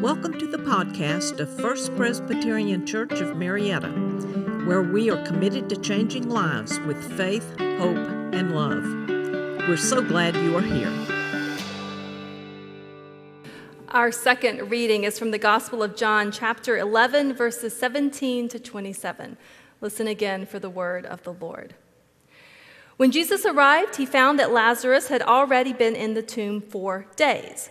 Welcome to the podcast of First Presbyterian Church of Marietta, where we are committed to changing lives with faith, hope, and love. We're so glad you are here. Our second reading is from the Gospel of John, chapter 11, verses 17 to 27. Listen again for the word of the Lord. When Jesus arrived, he found that Lazarus had already been in the tomb four days.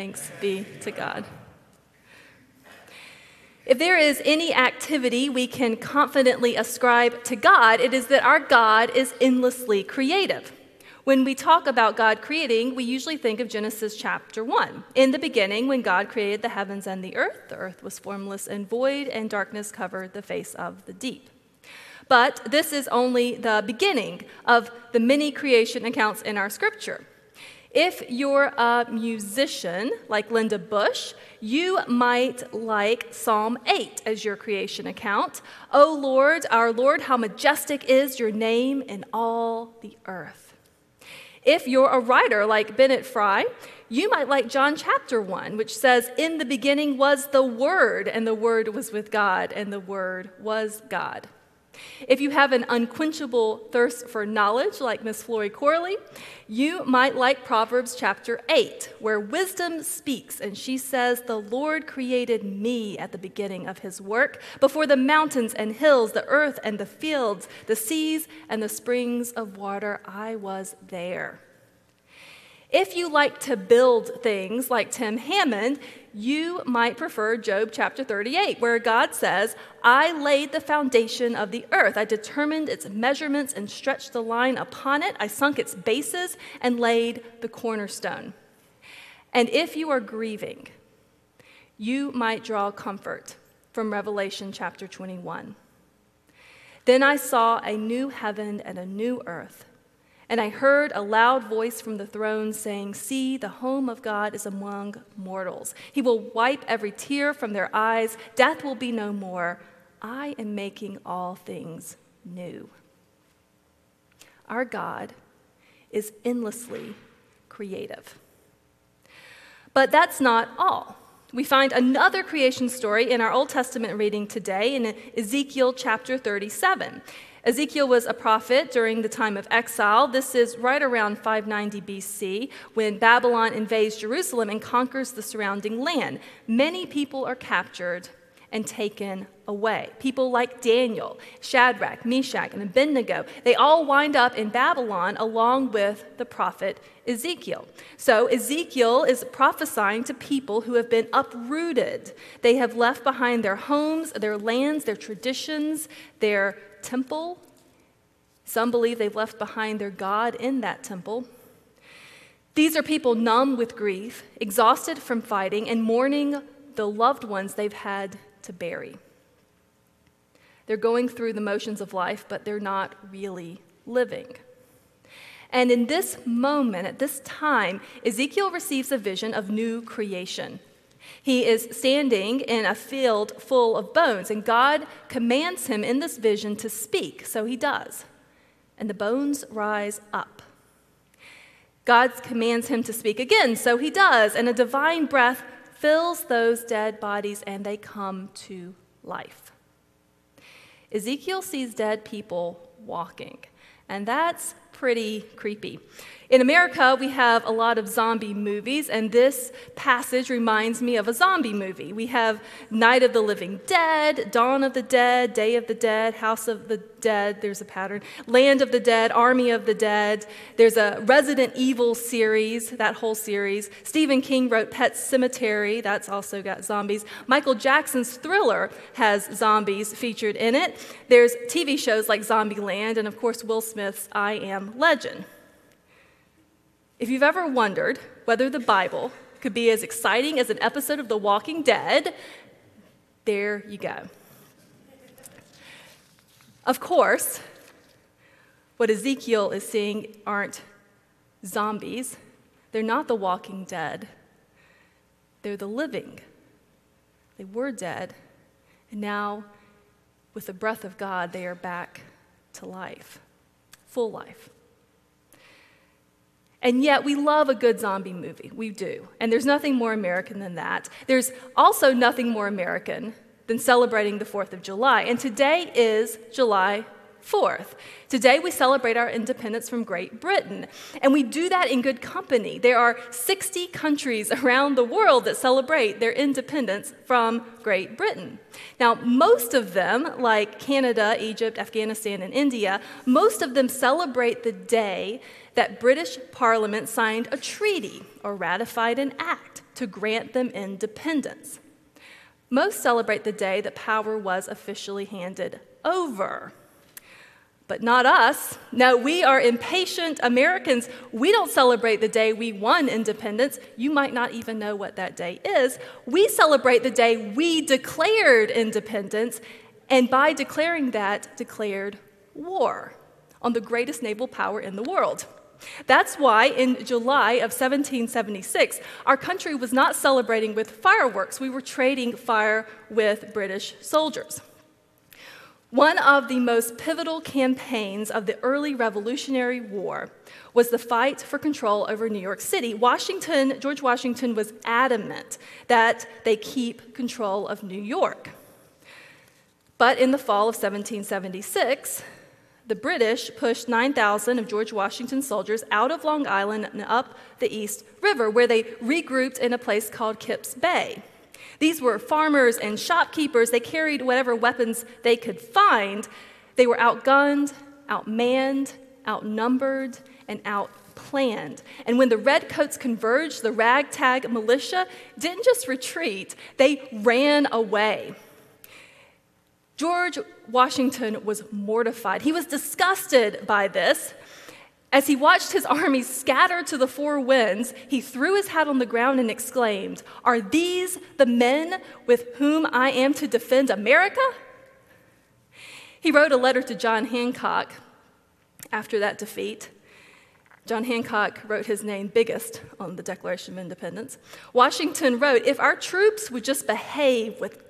Thanks be to God. If there is any activity we can confidently ascribe to God, it is that our God is endlessly creative. When we talk about God creating, we usually think of Genesis chapter 1. In the beginning, when God created the heavens and the earth, the earth was formless and void, and darkness covered the face of the deep. But this is only the beginning of the many creation accounts in our scripture. If you're a musician like Linda Bush, you might like Psalm 8 as your creation account. O Lord, our Lord, how majestic is your name in all the earth. If you're a writer like Bennett Fry, you might like John chapter 1, which says, In the beginning was the Word, and the Word was with God, and the Word was God. If you have an unquenchable thirst for knowledge, like Miss Flory Corley, you might like Proverbs chapter 8, where wisdom speaks, and she says, The Lord created me at the beginning of his work, before the mountains and hills, the earth and the fields, the seas and the springs of water, I was there. If you like to build things like Tim Hammond, you might prefer Job chapter 38, where God says, I laid the foundation of the earth. I determined its measurements and stretched the line upon it. I sunk its bases and laid the cornerstone. And if you are grieving, you might draw comfort from Revelation chapter 21. Then I saw a new heaven and a new earth. And I heard a loud voice from the throne saying, See, the home of God is among mortals. He will wipe every tear from their eyes. Death will be no more. I am making all things new. Our God is endlessly creative. But that's not all. We find another creation story in our Old Testament reading today in Ezekiel chapter 37. Ezekiel was a prophet during the time of exile. This is right around 590 BC when Babylon invades Jerusalem and conquers the surrounding land. Many people are captured and taken away. People like Daniel, Shadrach, Meshach, and Abednego, they all wind up in Babylon along with the prophet Ezekiel. So Ezekiel is prophesying to people who have been uprooted. They have left behind their homes, their lands, their traditions, their temple. Some believe they've left behind their God in that temple. These are people numb with grief, exhausted from fighting, and mourning the loved ones they've had to bury. They're going through the motions of life, but they're not really living. And in this moment, at this time, Ezekiel receives a vision of new creation. He is standing in a field full of bones, and God commands him in this vision to speak, so he does. And the bones rise up. God commands him to speak again, so he does, and a divine breath fills those dead bodies, and they come to life. Ezekiel sees dead people walking, and that's pretty creepy. In America, we have a lot of zombie movies, and this passage reminds me of a zombie movie. We have Night of the Living Dead, Dawn of the Dead, Day of the Dead, House of the Dead, there's a pattern, Land of the Dead, Army of the Dead. There's a Resident Evil series, that whole series. Stephen King wrote Pet Sematary, that's also got zombies. Michael Jackson's Thriller has zombies featured in it. There's TV shows like Zombieland, and of course, Will Smith's I Am Legend. If you've ever wondered whether the Bible could be as exciting as an episode of The Walking Dead, there you go. Of course, what Ezekiel is seeing aren't zombies, they're not the walking dead, they're the living. They were dead, and now, with the breath of God, they are back to life, full life. And yet, we love a good zombie movie. We do. And there's nothing more American than that. There's also nothing more American than celebrating the 4th of July. And today is July 4th. Today we celebrate our independence from Great Britain, and we do that in good company. There are 60 countries around the world that celebrate their independence from Great Britain. Now, most of them, like Canada, Egypt, Afghanistan, and India, most of them celebrate the day that British Parliament signed a treaty or ratified an act to grant them independence. Most celebrate the day that power was officially handed over but not us. No, we are impatient Americans. We don't celebrate the day we won independence. You might not even know what that day is. We celebrate the day we declared independence, and by declaring that, declared war on the greatest naval power in the world. That's why in July of 1776, our country was not celebrating with fireworks. We were trading fire with British soldiers. One of the most pivotal campaigns of the early Revolutionary War was the fight for control over New York City. Washington, George Washington was adamant that they keep control of New York. But in the fall of 1776, the British pushed 9,000 of George Washington's soldiers out of Long Island and up the East River, where they regrouped in a place called Kips Bay. These were farmers and shopkeepers. They carried whatever weapons they could find. They were outgunned, outmanned, outnumbered, and outplanned. And when the redcoats converged, the ragtag militia didn't just retreat, they ran away. George Washington was mortified. He was disgusted by this. As he watched his army scatter to the four winds, he threw his hat on the ground and exclaimed, Are these the men with whom I am to defend America? He wrote a letter to John Hancock after that defeat. John Hancock wrote his name biggest on the Declaration of Independence. Washington wrote, If our troops would just behave with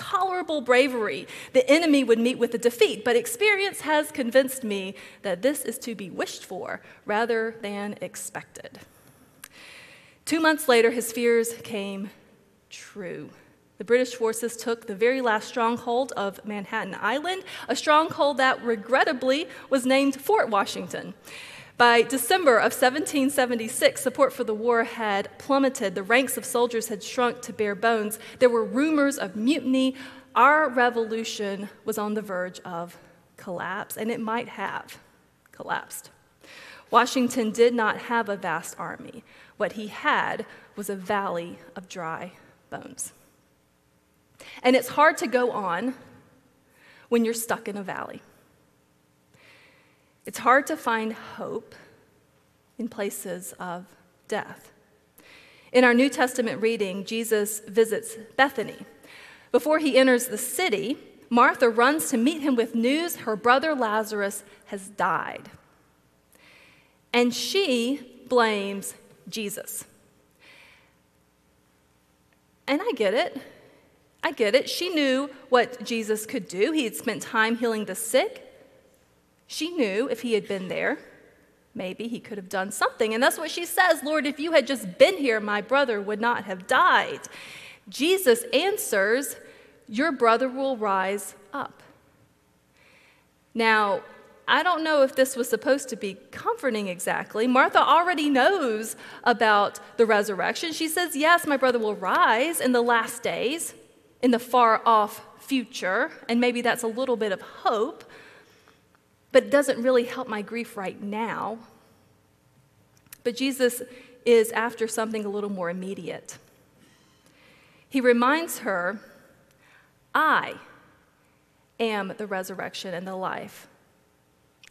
tolerable bravery, the enemy would meet with a defeat. But experience has convinced me that this is to be wished for rather than expected. Two months later, his fears came true. The British forces took the very last stronghold of Manhattan Island, a stronghold that regrettably was named Fort Washington. By December of 1776, support for the war had plummeted. The ranks of soldiers had shrunk to bare bones. There were rumors of mutiny. Our revolution was on the verge of collapse, and it might have collapsed. Washington did not have a vast army. What he had was a valley of dry bones. And it's hard to go on when you're stuck in a valley. It's hard to find hope in places of death. In our New Testament reading, Jesus visits Bethany. Before he enters the city, Martha runs to meet him with news her brother Lazarus has died. And she blames Jesus. And I get it. I get it. She knew what Jesus could do. He had spent time healing the sick, she knew if he had been there, maybe he could have done something. And that's what she says Lord, if you had just been here, my brother would not have died. Jesus answers, Your brother will rise up. Now, I don't know if this was supposed to be comforting exactly. Martha already knows about the resurrection. She says, Yes, my brother will rise in the last days, in the far off future, and maybe that's a little bit of hope, but doesn't really help my grief right now. But Jesus is after something a little more immediate. He reminds her, I am the resurrection and the life.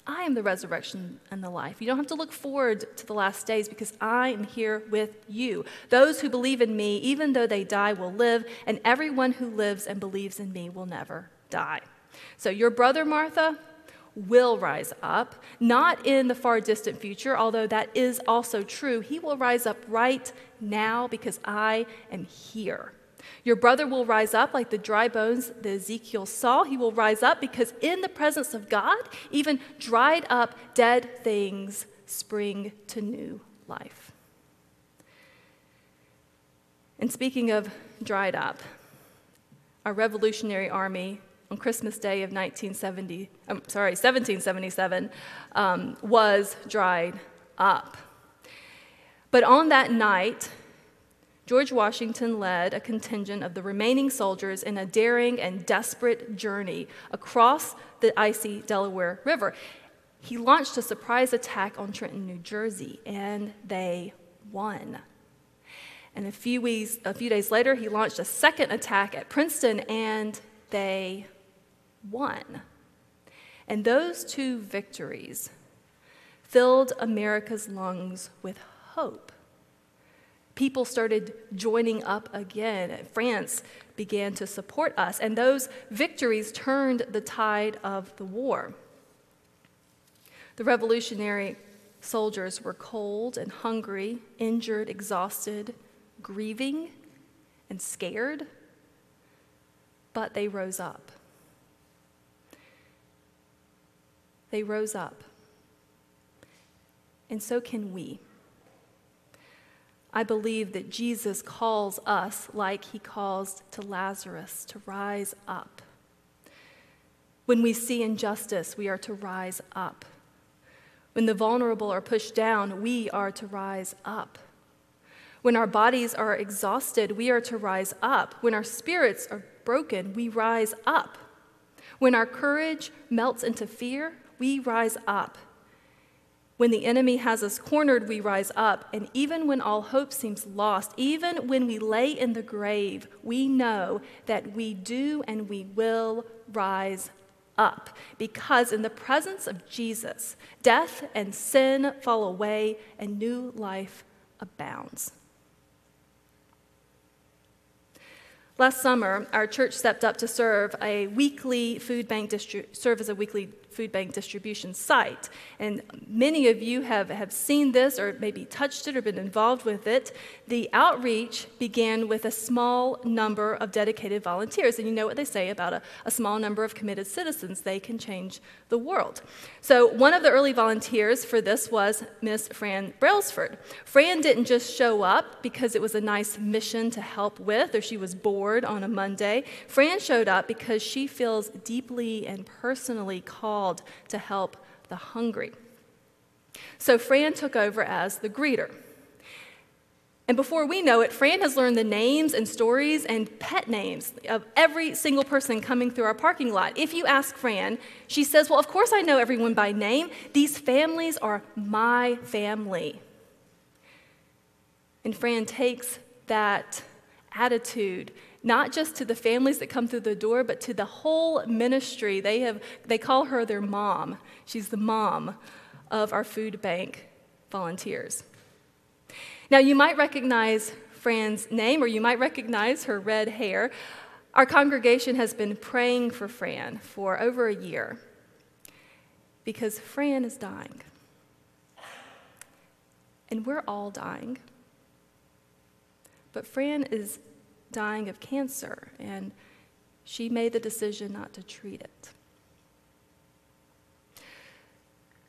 I am the resurrection and the life. You don't have to look forward to the last days because I am here with you. Those who believe in me, even though they die, will live, and everyone who lives and believes in me will never die. So, your brother Martha will rise up, not in the far distant future, although that is also true. He will rise up right now because I am here. Your brother will rise up like the dry bones that Ezekiel saw. He will rise up because in the presence of God, even dried up dead things spring to new life. And speaking of dried up, our Revolutionary Army on Christmas Day of 1970, um, sorry, 1777, um, was dried up. But on that night, George Washington led a contingent of the remaining soldiers in a daring and desperate journey across the icy Delaware River. He launched a surprise attack on Trenton, New Jersey, and they won. And a few, weeks, a few days later, he launched a second attack at Princeton, and they won. And those two victories filled America's lungs with hope people started joining up again. France began to support us, and those victories turned the tide of the war. The revolutionary soldiers were cold and hungry, injured, exhausted, grieving, and scared, but they rose up. They rose up. And so can we. I believe that Jesus calls us like he calls to Lazarus to rise up. When we see injustice, we are to rise up. When the vulnerable are pushed down, we are to rise up. When our bodies are exhausted, we are to rise up. When our spirits are broken, we rise up. When our courage melts into fear, we rise up. When the enemy has us cornered, we rise up. And even when all hope seems lost, even when we lay in the grave, we know that we do and we will rise up. Because in the presence of Jesus, death and sin fall away and new life abounds. Last summer, our church stepped up to serve a weekly food bank distri- serve as a weekly food bank distribution site. And many of you have, have seen this or maybe touched it or been involved with it. The outreach began with a small number of dedicated volunteers. And you know what they say about a, a small number of committed citizens, they can change the world. So, one of the early volunteers for this was Miss Fran Brailsford. Fran didn't just show up because it was a nice mission to help with or she was bored on a Monday. Fran showed up because she feels deeply and personally called called to help the hungry. So Fran took over as the greeter. And before we know it, Fran has learned the names and stories and pet names of every single person coming through our parking lot. If you ask Fran, she says, Well, of course I know everyone by name. These families are my family. And Fran takes that attitude not just to the families that come through the door, but to the whole ministry. They, have, they call her their mom. She's the mom of our food bank volunteers. Now, you might recognize Fran's name, or you might recognize her red hair. Our congregation has been praying for Fran for over a year because Fran is dying. And we're all dying. But Fran is dying of cancer, and she made the decision not to treat it.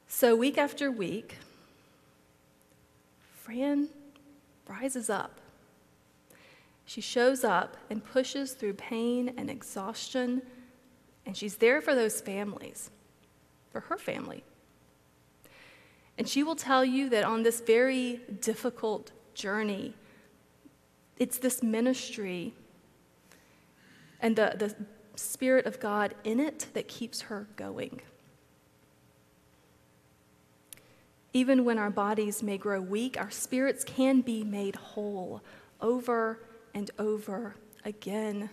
So, week after week, Fran rises up. She shows up and pushes through pain and exhaustion, and she's there for those families. for her family. And she will tell you that on this very difficult journey, it's this ministry and the, the Spirit of God in it that keeps her going. Even when our bodies may grow weak, our spirits can be made whole over and over again.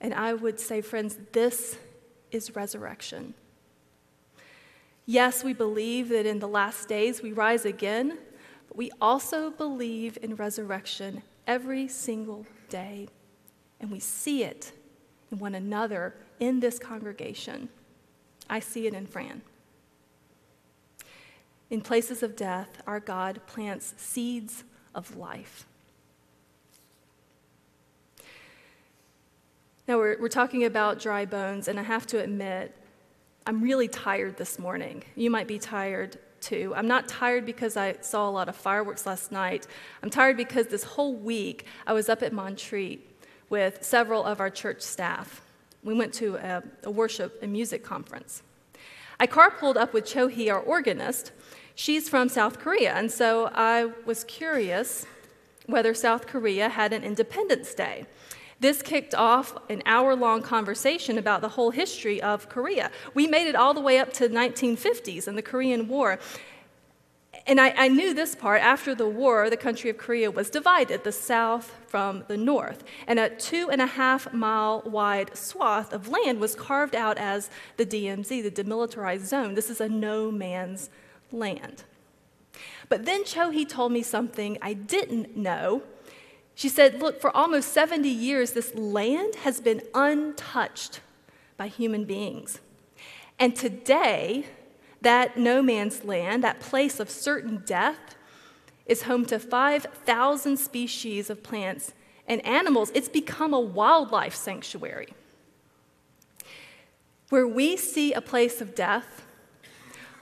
And I would say, friends, this is resurrection. Yes, we believe that in the last days we rise again, but we also believe in resurrection every single day. And we see it in one another in this congregation. I see it in Fran. In places of death, our God plants seeds of life. Now, we're, we're talking about dry bones, and I have to admit, I'm really tired this morning. You might be tired too. I'm not tired because I saw a lot of fireworks last night. I'm tired because this whole week I was up at Montreat with several of our church staff. We went to a, a worship and music conference. I carpooled up with Cho Hee, our organist, She's from South Korea, and so I was curious whether South Korea had an Independence Day. This kicked off an hour long conversation about the whole history of Korea. We made it all the way up to the 1950s and the Korean War. And I, I, knew this part. After the war, the country of Korea was divided, the south from the north. And a two and a half mile wide swath of land was carved out as the DMZ, the demilitarized zone. This is a no man's land. But then Cho Hee told me something I didn't know. She said, Look, for almost 70 years, this land has been untouched by human beings. And today, that no man's land, that place of certain death, is home to 5,000 species of plants and animals. It's become a wildlife sanctuary. Where we see a place of death,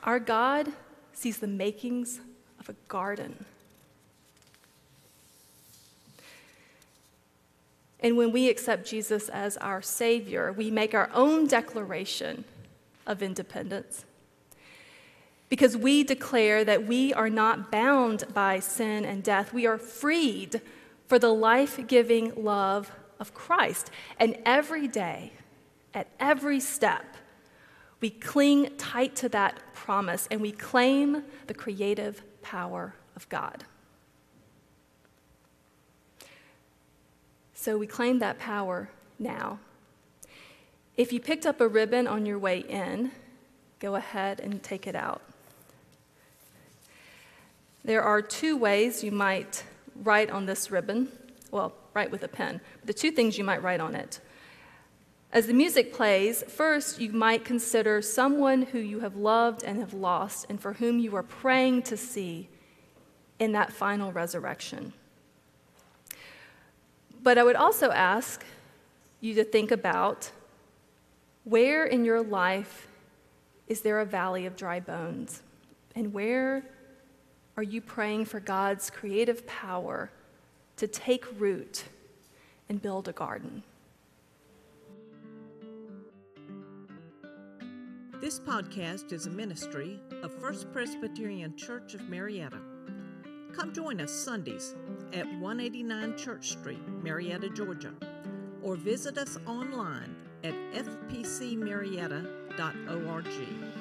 our God sees the makings of a garden. And when we accept Jesus as our Savior, we make our own declaration of independence. Because we declare that we are not bound by sin and death, we are freed for the life giving love of Christ. And every day, at every step, we cling tight to that promise and we claim the creative power of God. So we claim that power now. If you picked up a ribbon on your way in, go ahead and take it out. There are two ways you might write on this ribbon. Well, write with a pen. The two things you might write on it as the music plays, first you might consider someone who you have loved and have lost and for whom you are praying to see in that final resurrection. But I would also ask you to think about where in your life is there a valley of dry bones? And where are you praying for God's creative power to take root and build a garden? This podcast is a ministry of First Presbyterian Church of Marietta. Come join us Sundays at 189 Church Street, Marietta, Georgia, or visit us online at fpcmarietta.org.